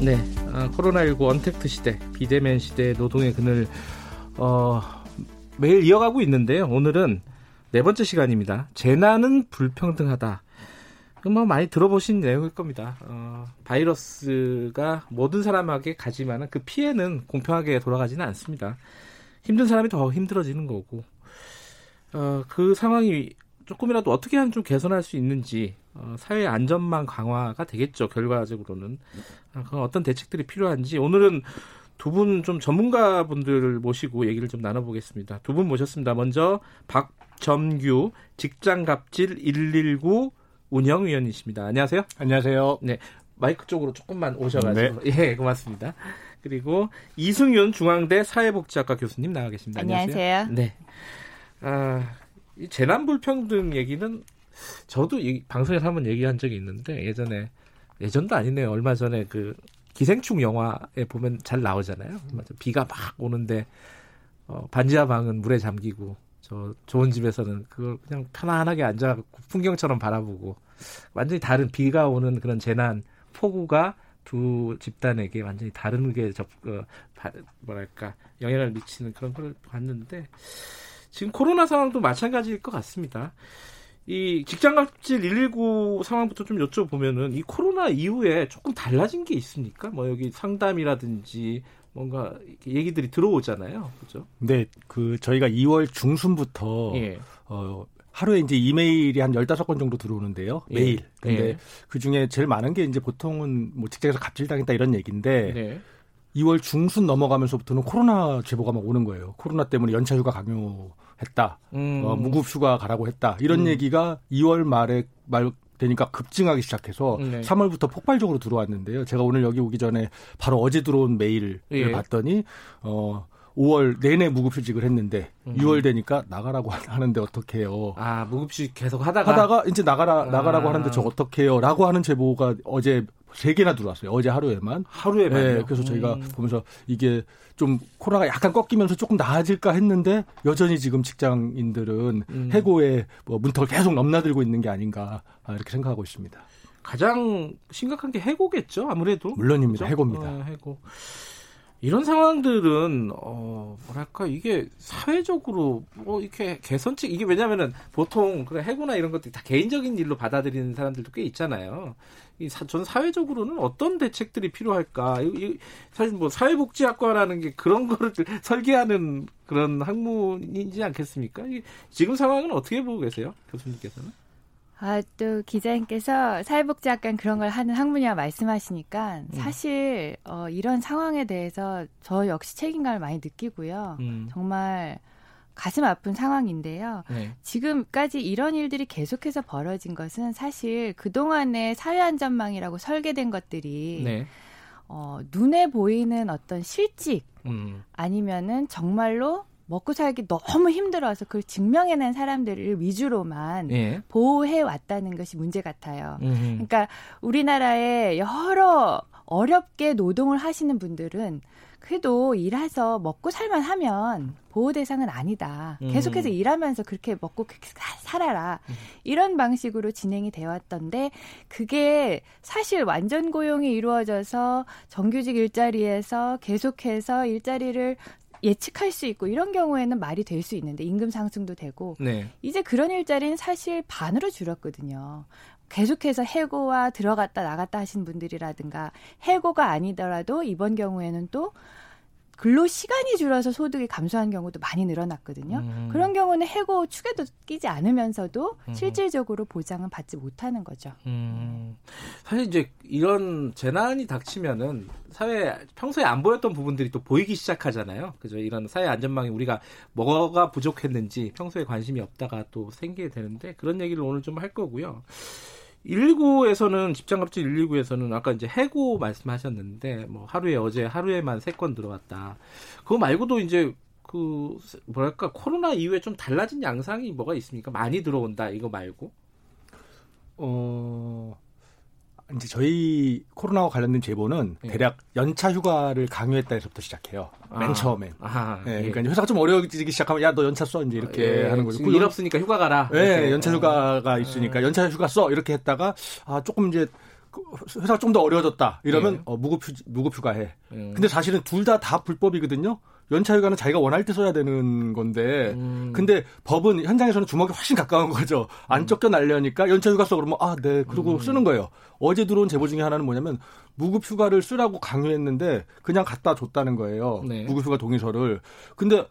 네, 아, 코로나19 언택트 시대, 비대면 시대 노동의 그늘 어, 매일 이어가고 있는데요. 오늘은 네 번째 시간입니다. 재난은 불평등하다. 뭐 많이 들어보신 내용일 겁니다. 어, 바이러스가 모든 사람에게 가지만 그 피해는 공평하게 돌아가지는 않습니다. 힘든 사람이 더 힘들어지는 거고 어, 그 상황이 조금이라도 어떻게 하면 좀 개선할 수 있는지 어, 사회 안전망 강화가 되겠죠. 결과적으로는 어, 그건 어떤 대책들이 필요한지 오늘은 두 분 좀 전문가분들을 모시고 얘기를 좀 나눠보겠습니다. 두 분 모셨습니다. 먼저 박점규 직장갑질 119 운영위원이십니다. 안녕하세요. 안녕하세요. 네, 마이크 쪽으로 조금만 오셔가지고 네. 예, 고맙습니다. 그리고 이승윤 중앙대 사회복지학과 교수님 나와 계십니다. 안녕하세요. 안녕하세요. 네. 아, 이 재난 불평등 얘기는 저도 이 방송에서 한번 얘기한 적이 있는데 예전에 예전도 아니네요. 얼마 전에 그 기생충 영화에 보면 잘 나오잖아요. 비가 막 오는데 어, 반지하 방은 물에 잠기고 저 좋은 집에서는 그걸 그냥 편안하게 앉아 풍경처럼 바라보고 완전히 다른 비가 오는 그런 재난 폭우가 두 집단에게 완전히 다른 게 접, 어, 바, 뭐랄까 영향을 미치는 그런 걸 봤는데 지금 코로나 상황도 마찬가지일 것 같습니다. 이 직장 갑질 119 상황부터 좀 여쭤보면은 이 코로나 이후에 조금 달라진 게 있습니까? 뭐 여기 상담이라든지 뭔가 얘기들이 들어오잖아요. 그죠? 네, 그 저희가 2월 중순부터 예. 어 하루에 이제 이메일이 한 15건 정도 들어오는데요. 예. 매일. 근데 예. 그 중에 제일 많은 게 이제 보통은 뭐 직장에서 갑질 당했다 이런 얘기인데 네. 2월 중순 넘어가면서부터는 코로나 제보가 막 오는 거예요. 코로나 때문에 연차 휴가 강요 했다. 음. 어, 무급 휴가 가라고 했다. 이런 음. 얘기가 2월 말에 말 되니까 급증하기 시작해서 네. 3월부터 폭발적으로 들어왔는데요. 제가 오늘 여기 오기 전에 바로 어제 들어온 메일을 예. 봤더니 어 5월 내내 무급휴직을 했는데 음. 6월 되니까 나가라고 하는데 어떡해요. 아, 무급휴직 계속 하다가 하다가 이제 나가라 나가라고 아. 하는데 저 어떡해요라고 하는 제보가 어제 세 개나 들어왔어요. 어제 하루에만. 하루에만. 네, 그래서 저희가 음. 보면서 이게 좀 코로나가 약간 꺾이면서 조금 나아질까 했는데 여전히 지금 직장인들은 음. 해고에 뭐 문턱을 계속 넘나들고 있는 게 아닌가 이렇게 생각하고 있습니다. 가장 심각한 게 해고겠죠, 아무래도. 물론입니다. 그렇죠? 해고입니다. 어, 해고. 이런 상황들은 어 뭐랄까 이게 사회적으로 뭐 이렇게 개선책 이게 왜냐면은 보통 그래 해고나 이런 것들이 다 개인적인 일로 받아들이는 사람들도 꽤 있잖아요. 이 사, 전 사회적으로는 어떤 대책들이 필요할까? 이, 이, 사실 뭐 사회복지학과라는 게 그런 거를 설계하는 그런 학문이지 않겠습니까? 이, 지금 상황은 어떻게 보고 계세요, 교수님께서는? 아, 또 기자님께서 사회복지학관 그런 걸 하는 학문이라 말씀하시니까 음. 사실 어, 이런 상황에 대해서 저 역시 책임감을 많이 느끼고요. 음. 정말 가슴 아픈 상황인데요. 네. 지금까지 이런 일들이 계속해서 벌어진 것은 사실 그동안의 사회안전망이라고 설계된 것들이 네. 어, 눈에 보이는 어떤 실직 음. 아니면은 정말로 먹고 살기 너무 힘들어서 그걸 증명해낸 사람들을 위주로만 예. 보호해 왔다는 것이 문제 같아요. 음흠. 그러니까 우리나라에 여러 어렵게 노동을 하시는 분들은 그래도 일해서 먹고 살만 하면 보호 대상은 아니다. 음. 계속해서 일하면서 그렇게 먹고 살아라. 음. 이런 방식으로 진행이 되어 왔던데 그게 사실 완전 고용이 이루어져서 정규직 일자리에서 계속해서 일자리를 예측할 수 있고 이런 경우에는 말이 될 수 있는데 임금 상승도 되고 네. 이제 그런 일자리는 사실 반으로 줄었거든요. 계속해서 해고와 들어갔다 나갔다 하신 분들이라든가 해고가 아니더라도 이번 경우에는 또 근로 시간이 줄어서 소득이 감소한 경우도 많이 늘어났거든요. 음. 그런 경우는 해고 축에도 끼지 않으면서도 음. 실질적으로 보장은 받지 못하는 거죠. 음. 사실 이제 이런 재난이 닥치면은 사회 평소에 안 보였던 부분들이 또 보이기 시작하잖아요. 그죠? 이런 사회 안전망이 우리가 뭐가 부족했는지 평소에 관심이 없다가 또 생기게 되는데 그런 얘기를 오늘 좀 할 거고요. 119에서는 집장갑질 119에서는 아까 이제 해고 말씀하셨는데 뭐 하루에 어제 하루에만 세 건 들어갔다. 그거 말고도 이제 그 뭐랄까 코로나 이후에 좀 달라진 양상이 뭐가 있습니까? 많이 들어온다 이거 말고. 어 이제 저희 코로나와 관련된 제보는 네. 대략 연차 휴가를 강요했다 에서부터 시작해요. 아. 맨 처음엔. 아, 네, 그러니까 예. 회사가 좀 어려워지기 시작하면 야 너 연차 써 이제 이렇게 예, 하는 거죠. 일 없으니까 휴가 가라. 네, 연차 휴가가 있으니까 연차 휴가 써 이렇게 했다가 아 조금 이제 그 회사가 좀 더 어려워졌다 이러면 네. 어, 무급 휴 무급 휴가해. 네. 근데 사실은 둘 다다 다 불법이거든요. 연차휴가는 자기가 원할 때 써야 되는 건데, 음. 근데 법은 현장에서는 주먹이 훨씬 가까운 거죠. 안 음. 쫓겨날려니까 연차휴가 써 그러면 아, 네, 그러고 음. 쓰는 거예요. 어제 들어온 제보 중에 하나는 뭐냐면 무급휴가를 쓰라고 강요했는데 그냥 갖다 줬다는 거예요. 네. 무급휴가 동의서를. 근데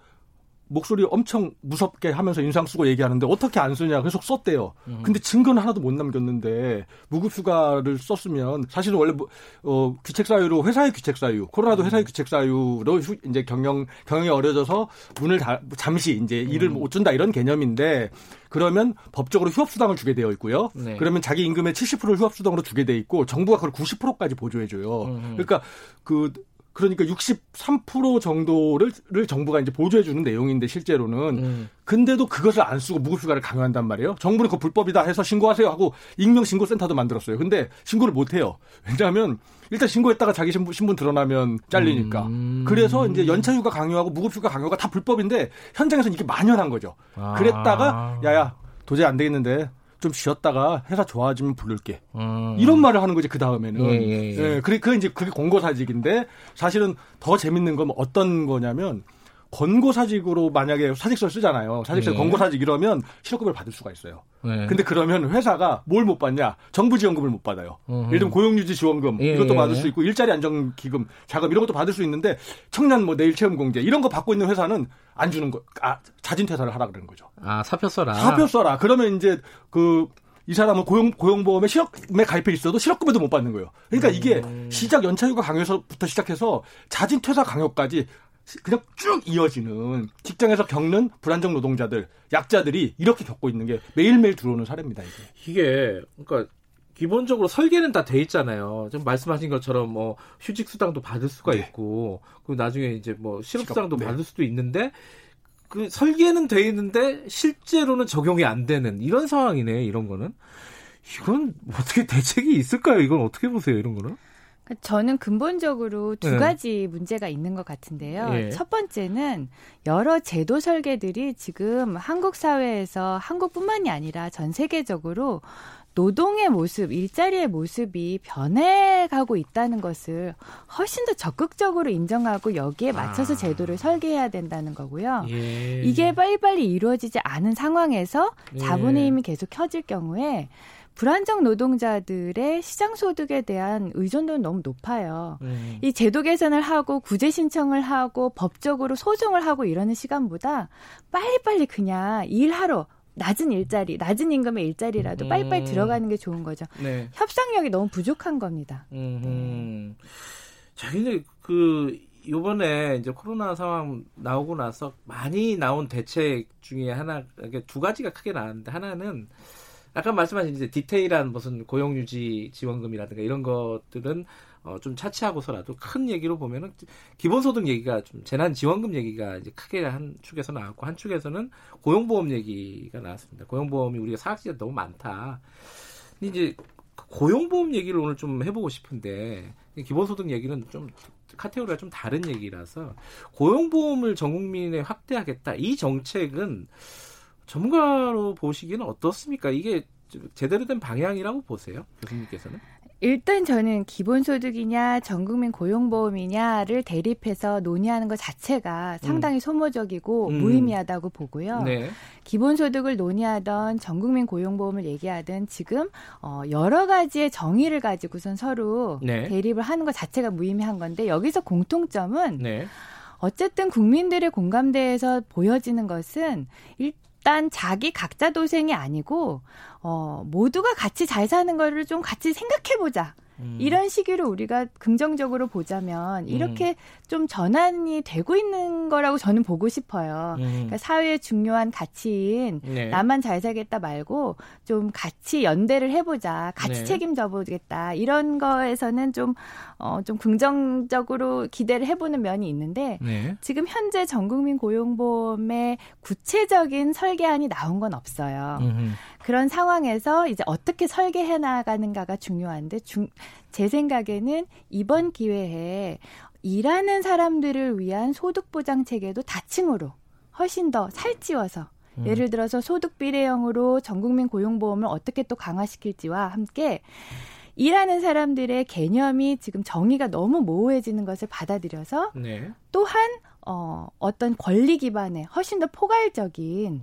목소리 엄청 무섭게 하면서 인상 쓰고 얘기하는데 어떻게 안 쓰냐 계속 썼대요. 음. 근데 증거는 하나도 못 남겼는데 무급휴가를 썼으면 사실은 원래 뭐, 어, 귀책 사유로 회사의 귀책 사유, 코로나도 음. 회사의 귀책 사유로 휴, 이제 경영 경영이 어려져서 문을 다, 잠시 이제 일을 음. 못 준다 이런 개념인데 그러면 법적으로 휴업 수당을 주게 되어 있고요. 네. 그러면 자기 임금의 70%를 휴업 수당으로 주게 돼 있고 정부가 그걸 90%까지 보조해 줘요. 음. 그러니까 그 그러니까 63% 정도를 정부가 이제 보조해 주는 내용인데 실제로는 음. 근데도 그것을 안 쓰고 무급휴가를 강요한단 말이에요. 정부는 그 불법이다 해서 신고하세요 하고 익명 신고 센터도 만들었어요. 근데 신고를 못 해요. 왜냐하면 일단 신고했다가 자기 신분, 신분 드러나면 잘리니까. 음. 그래서 이제 연차휴가 강요하고 무급휴가 강요가 다 불법인데 현장에서는 이게 만연한 거죠. 아. 그랬다가 야야 도저히 안 되겠는데 좀 쉬었다가 회사 좋아지면 부를게. 음. 이런 말을 하는 거지 그 다음에는. 예, 예, 예. 예, 그래 그 이제 그게 공고사직인데 사실은 더 재밌는 건 어떤 거냐면 권고사직으로 만약에 사직서를 쓰잖아요. 사직서 네. 권고사직 이러면 실업급여를 받을 수가 있어요. 네. 근데 그러면 회사가 뭘 못 받냐? 정부 지원금을 못 받아요. 으흠. 예를 들면 고용유지 지원금 예. 이것도 받을 수 있고 일자리 안정 기금 자금 이런 것도 받을 수 있는데 청년 뭐 내일 체험 공제 이런 거 받고 있는 회사는 안 주는 거. 아 자진 퇴사를 하라 그러는 거죠. 아 사표 써라. 사표 써라. 그러면 이제 그 이 사람은 고용 고용보험에 실업에 가입해 있어도 실업급여도 못 받는 거예요. 그러니까 이게 음. 시작 연차휴가 강요서부터 시작해서 자진 퇴사 강요까지 그냥 쭉 이어지는 직장에서 겪는 불안정 노동자들, 약자들이 이렇게 겪고 있는 게 매일매일 들어오는 사례입니다. 이게. 이게 그러니까 기본적으로 설계는 다 돼 있잖아요. 좀 말씀하신 것처럼 뭐 휴직 수당도 받을 수가 네. 있고 그리고 나중에 이제 뭐 실업 수당도 네. 받을 수도 있는데 그 설계는 돼 있는데 실제로는 적용이 안 되는 이런 상황이네. 이런 거는 이건 어떻게 대책이 있을까요? 이건 어떻게 보세요? 이런 거는? 저는 근본적으로 두 네. 가지 문제가 있는 것 같은데요. 네. 첫 번째는 여러 제도 설계들이 지금 한국 사회에서 한국뿐만이 아니라 전 세계적으로 노동의 모습, 일자리의 모습이 변해가고 있다는 것을 훨씬 더 적극적으로 인정하고 여기에 맞춰서 아. 제도를 설계해야 된다는 거고요. 예. 이게 빨리빨리 이루어지지 않은 상황에서 자본의 예. 힘이 계속 켜질 경우에 불안정 노동자들의 시장 소득에 대한 의존도는 너무 높아요. 음. 이 제도 개선을 하고 구제 신청을 하고 법적으로 소송을 하고 이러는 시간보다 빨리빨리 그냥 일하러 낮은 일자리, 낮은 임금의 일자리라도 음. 빨리빨리 들어가는 게 좋은 거죠. 네. 협상력이 너무 부족한 겁니다. 음. 자, 근데 그 요번에 이제 코로나 상황 나오고 나서 많이 나온 대책 중에 하나, 두 가지가 크게 나왔는데 하나는 아까 말씀하신 이제 디테일한 무슨 고용유지 지원금이라든가 이런 것들은 어, 좀 차치하고서라도 큰 얘기로 보면은 기본소득 얘기가 좀 재난지원금 얘기가 이제 크게 한 축에서 나왔고 한 축에서는 고용보험 얘기가 나왔습니다. 고용보험이 우리가 사각지대가 너무 많다. 근데 이제 고용보험 얘기를 오늘 좀 해보고 싶은데 기본소득 얘기는 좀 카테고리가 좀 다른 얘기라서 고용보험을 전 국민에 확대하겠다 이 정책은 전문가로 보시기에는 어떻습니까? 이게 제대로 된 방향이라고 보세요, 교수님께서는? 일단 저는 기본소득이냐 전국민 고용보험이냐를 대립해서 논의하는 것 자체가 상당히 음. 소모적이고 음. 무의미하다고 보고요. 네. 기본소득을 논의하던 전국민 고용보험을 얘기하든 지금 어 여러 가지의 정의를 가지고선 서로 네. 대립을 하는 것 자체가 무의미한 건데 여기서 공통점은 네. 어쨌든 국민들의 공감대에서 보여지는 것은 일, 일단 자기 각자 도생이 아니고 어 모두가 같이 잘 사는 거를 좀 같이 생각해 보자. 음. 이런 시기로 우리가 긍정적으로 보자면 이렇게 음. 좀 전환이 되고 있는 거라고 저는 보고 싶어요. 음. 그러니까 사회의 중요한 가치인 네. 나만 잘 살겠다 말고 좀 같이 연대를 해보자, 같이 네. 책임져 보겠다 이런 거에서는 좀 어, 좀 긍정적으로 기대를 해보는 면이 있는데 네. 지금 현재 전국민 고용보험의 구체적인 설계안이 나온 건 없어요. 그런 상황에서 이제 어떻게 설계해 나가는가가 중요한데 중, 제 생각에는 이번 기회에 일하는 사람들을 위한 소득 보장 체계도 다층으로 훨씬 더 살찌워서 음. 예를 들어서 소득 비례형으로 전국민 고용보험을 어떻게 또 강화시킬지와 함께 일하는 사람들의 개념이 지금 정의가 너무 모호해지는 것을 받아들여서 네. 또한 어, 어떤 권리 기반의 훨씬 더 포괄적인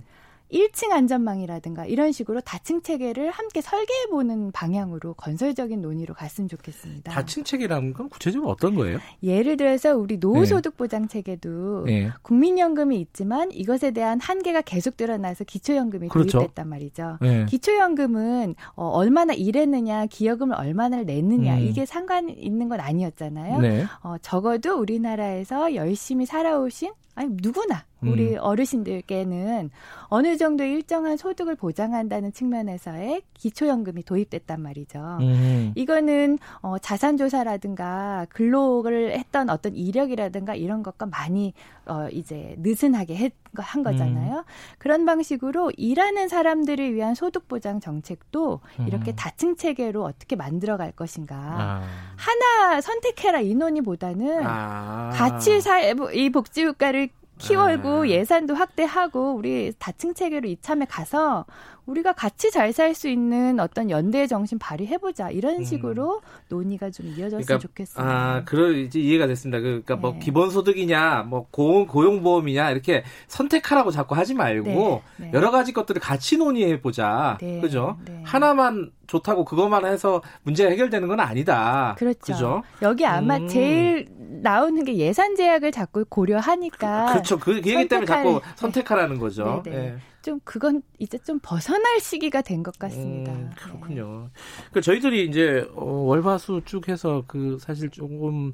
1층 안전망이라든가 이런 식으로 다층 체계를 함께 설계해 보는 방향으로 건설적인 논의로 갔으면 좋겠습니다. 다층 체계라는 건 구체적으로 어떤 거예요? 예를 들어서 우리 노후소득 보장 체계도 네. 국민연금이 있지만 이것에 대한 한계가 계속 드러나서 기초연금이 그렇죠. 도입됐단 말이죠. 네. 기초연금은 어, 얼마나 일했느냐, 기여금을 얼마나 냈느냐 음. 이게 상관 있는 건 아니었잖아요. 네. 어, 적어도 우리나라에서 열심히 살아오신 아니 누구나 우리 음. 어르신들께는 어느 정도 일정한 소득을 보장한다는 측면에서의 기초연금이 도입됐단 말이죠. 음. 이거는 어, 자산조사라든가 근로를 했던 어떤 이력이라든가 이런 것과 많이 어, 이제 느슨하게 했, 한 거잖아요. 음. 그런 방식으로 일하는 사람들을 위한 소득 보장 정책도 음. 이렇게 다층 체계로 어떻게 만들어 갈 것인가. 아. 하나 선택해라 이 논의보다는 아. 같이 사, 이 복지국가를 키워고 아. 예산도 확대하고 우리 다층 체계로 이참에 가서 우리가 같이 잘 살 수 있는 어떤 연대의 정신 발휘해보자 이런 음. 식으로 음. 논의가 좀 이어졌으면 그러니까, 좋겠습니다. 아, 그럴 이제 이해가 됐습니다. 그, 그러니까 뭐 네. 뭐 기본소득이냐, 뭐 고용 고용보험이냐 이렇게 선택하라고 자꾸 하지 말고 네. 네. 여러 가지 것들을 같이 논의해보자. 네. 그죠? 네. 하나만 좋다고 그것만 해서 문제가 해결되는 건 아니다. 그렇죠. 그죠? 여기 아마 음. 제일 나오는 게 예산 제약을 자꾸 고려하니까. 그, 그렇죠. 그, 그 얘기 때문에 자꾸 선택하라는 거죠. 네. 네. 좀 그건 이제 좀 벗어날 시기가 된 것 같습니다. 음, 그렇군요. 네. 그 저희들이 이제 어, 월화수 쭉 해서 그 사실 조금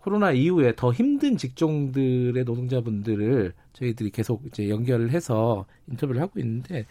코로나 이후에 더 힘든 직종들의 노동자분들을 저희들이 계속 이제 연결을 해서 인터뷰를 하고 있는데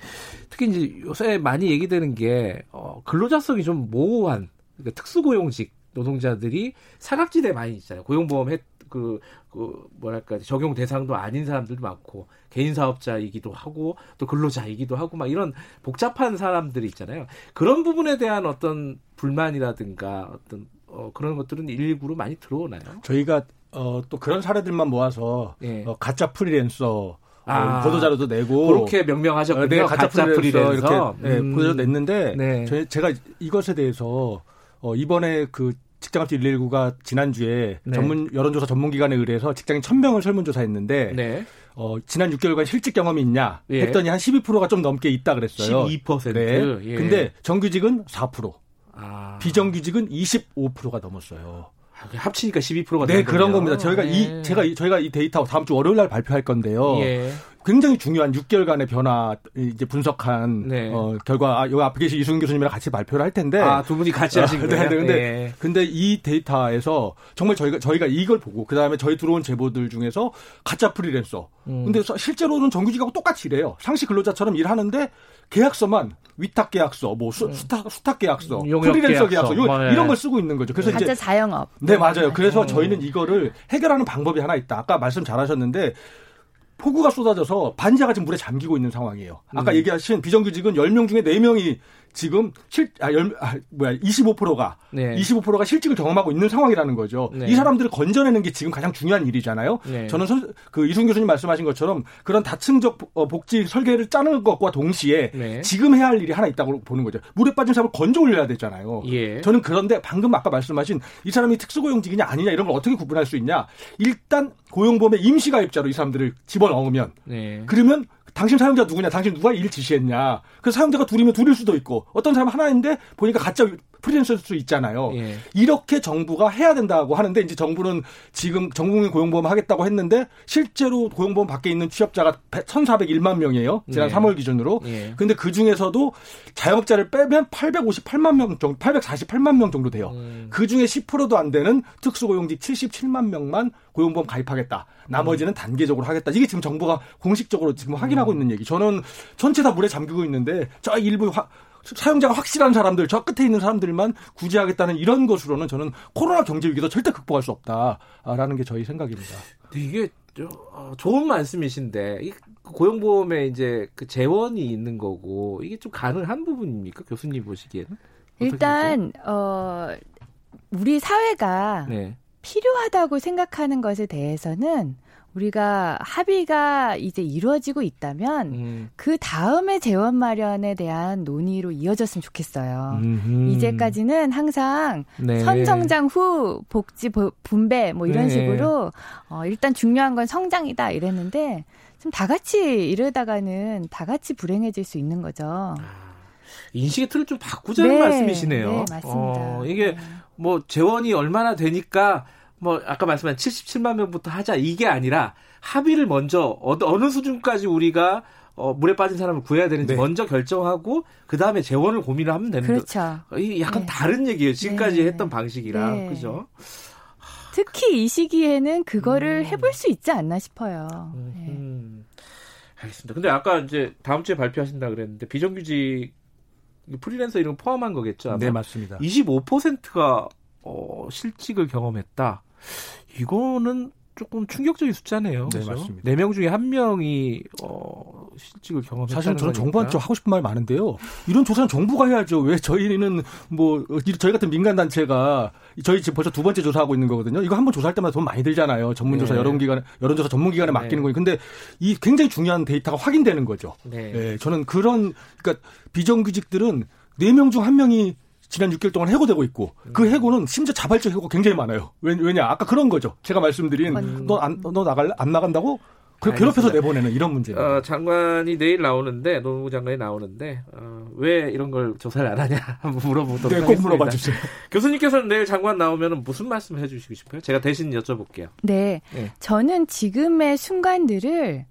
특히 이제 요새 많이 얘기되는 게 어, 근로자성이 좀 모호한 그러니까 특수고용직 노동자들이 사각지대 많이 있잖아요. 고용보험 혜 그 그 뭐랄까 적용 대상도 아닌 사람들도 많고 개인 사업자이기도 하고 또 근로자이기도 하고 막 이런 복잡한 사람들이 있잖아요. 그런 부분에 대한 어떤 불만이라든가 어떤 어, 그런 것들은 일부로 많이 들어오나요? 저희가 어, 또 그런 사례들만 모아서 예. 어, 가짜 프리랜서 아, 보도 자료도 내고 그렇게 명명하셨군요. 네, 가짜, 가짜 프리랜서, 이렇게 네, 음. 보도 냈는데 네. 제가 이것에 대해서 어, 이번에 그 직장합치 119가 지난주에 네. 전문 여론조사 전문기관에 의뢰해서 직장인 1000명을 설문조사했는데 네. 어, 지난 6개월간 실직 경험이 있냐 예. 했더니 한 12%가 좀 넘게 있다 그랬어요. 12%. 네. 예. 근데 정규직은 4%. 아. 비정규직은 25%가 넘었어요. 아, 합치니까 12%가 네, 그런 겁니다. 저희가 네. 이 제가 저희가 이 데이터 다음 주 월요일 날 발표할 건데요. 예. 굉장히 중요한 6개월간의 변화 이제 분석한 네. 어, 결과 아, 여기 앞에 계신 이승훈 교수님이랑 같이 발표를 할 텐데 아 두 분이 같이 하신 아, 거예요. 네, 근데 네. 근데 이 데이터에서 정말 저희가 저희가 이걸 보고 그다음에 저희 들어온 제보들 중에서 가짜 프리랜서. 음. 근데 실제로는 정규직하고 똑같이 일해요. 상시 근로자처럼 일하는데 계약서만 위탁 계약서, 뭐 수, 음. 수탁 수탁 계약서, 프리랜서 계약서, 요, 뭐, 네. 이런 걸 쓰고 있는 거죠. 그래서 가짜 이제 자영업. 네 맞아요. 그래서 음. 저희는 이거를 해결하는 방법이 하나 있다. 아까 말씀 잘하셨는데 폭우가 쏟아져서 반지하가 지금 물에 잠기고 있는 상황이에요. 아까 음. 얘기하신 비정규직은 10명 중에 4명이 지금 실, 아, 열, 아, 뭐야, 25%가, 네. 25%가 실직을 경험하고 있는 상황이라는 거죠. 네. 이 사람들을 건져내는 게 지금 가장 중요한 일이잖아요. 네. 저는 선, 그 이순 교수님 말씀하신 것처럼 그런 다층적 어, 복지 설계를 짜는 것과 동시에 네. 지금 해야 할 일이 하나 있다고 보는 거죠. 물에 빠진 사람을 건져 올려야 되잖아요. 예. 저는 그런데 방금 아까 말씀하신 이 사람이 특수고용직이냐 아니냐 이런 걸 어떻게 구분할 수 있냐. 일단 고용보험의 임시가입자로 이 사람들을 집어넣으면 네. 그러면 당신 사용자 누구냐? 당신 누가 일 지시했냐? 그 사용자가 둘이면 둘일 수도 있고 어떤 사람 하나인데 보니까 가짜 프리랜서일 수 있잖아요. 예. 이렇게 정부가 해야 된다고 하는데 이제 정부는 지금 전국민 고용보험 하겠다고 했는데 실제로 고용보험 밖에 있는 취업자가 1,401만 명이에요. 지난 예. 3월 기준으로. 예. 근데 그 중에서도 자영업자를 빼면 858만 명 정도, 848만 명 정도 돼요. 음. 그 중에 10%도 안 되는 특수고용직 77만 명만 고용보험 가입하겠다. 나머지는 음. 단계적으로 하겠다. 이게 지금 정부가 공식적으로 지금 확인하고 음. 있는 얘기. 저는 전체 다 물에 잠기고 있는데 저 일부 화, 사용자가 확실한 사람들, 저 끝에 있는 사람들만 구제하겠다는 이런 것으로는 저는 코로나 경제 위기도 절대 극복할 수 없다라는 게 저희 생각입니다. 이게 어, 좋은 말씀이신데 이 고용보험에 이제 그 재원이 있는 거고 이게 좀 가능한 부분입니까 교수님 보시기에는? 일단 어 우리 사회가 네. 필요하다고 생각하는 것에 대해서는 우리가 합의가 이제 이루어지고 있다면 음. 그 다음에 재원 마련에 대한 논의로 이어졌으면 좋겠어요. 음흠. 이제까지는 항상 네. 선성장 후 복지 분배 뭐 이런 네. 식으로 어, 일단 중요한 건 성장이다 이랬는데 좀 다 같이 이러다가는 다 같이 불행해질 수 있는 거죠. 아, 인식의 틀을 좀 바꾸자는 네. 말씀이시네요. 네, 맞습니다. 어, 이게 네. 뭐 재원이 얼마나 되니까 뭐 아까 말씀한 77만 명부터 하자 이게 아니라 합의를 먼저 어느 수준까지 우리가 어, 물에 빠진 사람을 구해야 되는지 네. 먼저 결정하고 그 다음에 재원을 고민을 하면 되는 그렇죠. 거. 이 약간 네. 다른 얘기예요. 지금까지 네. 했던 방식이랑 네. 그죠? 특히 이 시기에는 그거를 음. 해볼 수 있지 않나 싶어요. 음. 음. 알겠습니다. 근데 아까 이제 다음 주에 발표하신다 그랬는데 비정규직 프리랜서 이런 포함한 거겠죠? 아마? 네 맞습니다. 25%가 어, 실직을 경험했다. 이거는 조금 충격적인 숫자네요. 네, 그렇죠? 맞습니다. 4명 중에 1명이 어, 실직을 경험했다는 사실 저는 정부한테 하고 싶은 말 많은데요. 이런 조사는 정부가 해야죠. 왜 저희는 뭐 저희 같은 민간 단체가 저희 지금 벌써 두 번째 조사하고 있는 거거든요. 이거 한 번 조사할 때마다 돈 많이 들잖아요. 전문 조사 네. 여론 기관 여론 조사 전문 기관에 네. 맡기는 거예요. 근데 이 굉장히 중요한 데이터가 확인되는 거죠. 네. 네 저는 그런 그러니까 비정규직들은 4명 중 1명이 지난 6개월 동안 해고되고 있고 그 음. 해고는 심지어 자발적 해고가 굉장히 많아요. 왜냐 아까 그런 거죠. 제가 말씀드린 음. 너안너 나갈 안 나간다고 그 괴롭혀서 내보내는 이런 문제. 어, 장관이 내일 나오는데 노무부 장관이 나오는데 어, 왜 이런 걸 조사를 안 하냐 한번 물어보도록 네, 꼭 물어봐 주세요. 교수님께서는 내일 장관 나오면 무슨 말씀 해주시고 싶어요? 제가 대신 여쭤볼게요. 네, 네. 저는 지금의 순간들을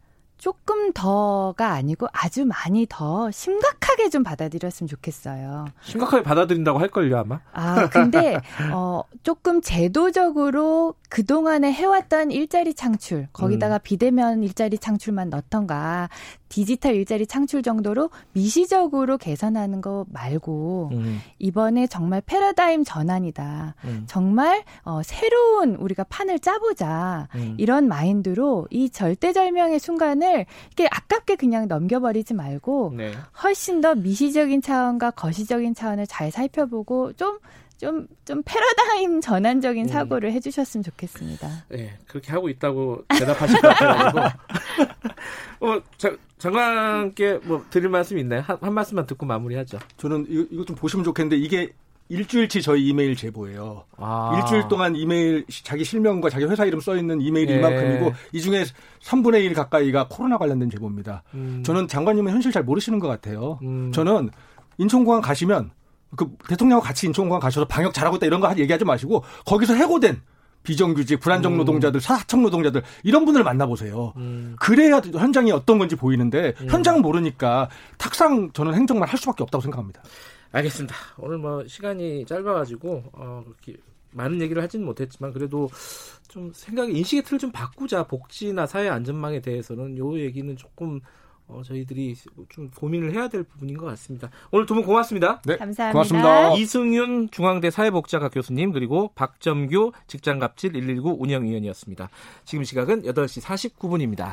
조금 더가 아니고 아주 많이 더 심각하게 좀 받아들였으면 좋겠어요. 심각하게 받아들인다고 할걸요, 아마? 아, 근데, 어, 조금 제도적으로 그동안에 해왔던 일자리 창출, 거기다가 음. 비대면 일자리 창출만 넣던가, 디지털 일자리 창출 정도로 미시적으로 개선하는 거 말고 음. 이번에 정말 패러다임 전환이다. 음. 정말 어, 새로운 우리가 판을 짜보자. 음. 이런 마인드로 이 절대절명의 순간을 이렇게 아깝게 그냥 넘겨버리지 말고 네. 훨씬 더 미시적인 차원과 거시적인 차원을 잘 살펴보고 좀 좀, 좀 패러다임 전환적인 음. 사고를 음. 해주셨으면 좋겠습니다. 네, 그렇게 하고 있다고 대답하실 것 같아요. 어, 자, 장관께 뭐 드릴 말씀 있나요? 한, 한 말씀만 듣고 마무리하죠. 저는 이거, 이거 좀 보시면 좋겠는데 이게 일주일치 저희 이메일 제보예요. 아. 일주일 동안 이메일 자기 실명과 자기 회사 이름 써 있는 이메일 예. 이만큼이고 이 중에 3분의 1 가까이가 코로나 관련된 제보입니다. 음. 저는 장관님은 현실 잘 모르시는 것 같아요. 음. 저는 인천공항 가시면 그 대통령하고 같이 인천공항 가셔서 방역 잘하고 있다 이런 거 얘기하지 마시고 거기서 해고된 비정규직, 불안정 음. 노동자들, 사청 노동자들 이런 분을 만나보세요. 음. 그래야 현장이 어떤 건지 보이는데 음. 현장 모르니까 탁상 저는 행정만 할 수밖에 없다고 생각합니다. 알겠습니다. 오늘 뭐 시간이 짧아가지고 어, 그렇게 많은 얘기를 하지는 못했지만 그래도 좀 생각 인식의 틀을 좀 바꾸자 복지나 사회 안전망에 대해서는 요 얘기는 조금 어, 저희들이 좀 고민을 해야 될 부분인 것 같습니다. 오늘 두 분 고맙습니다. 네, 감사합니다. 고맙습니다. 이승윤 중앙대 사회복지학과 교수님 그리고 박점규 직장갑질 119 운영위원이었습니다. 지금 시각은 8시 49분입니다.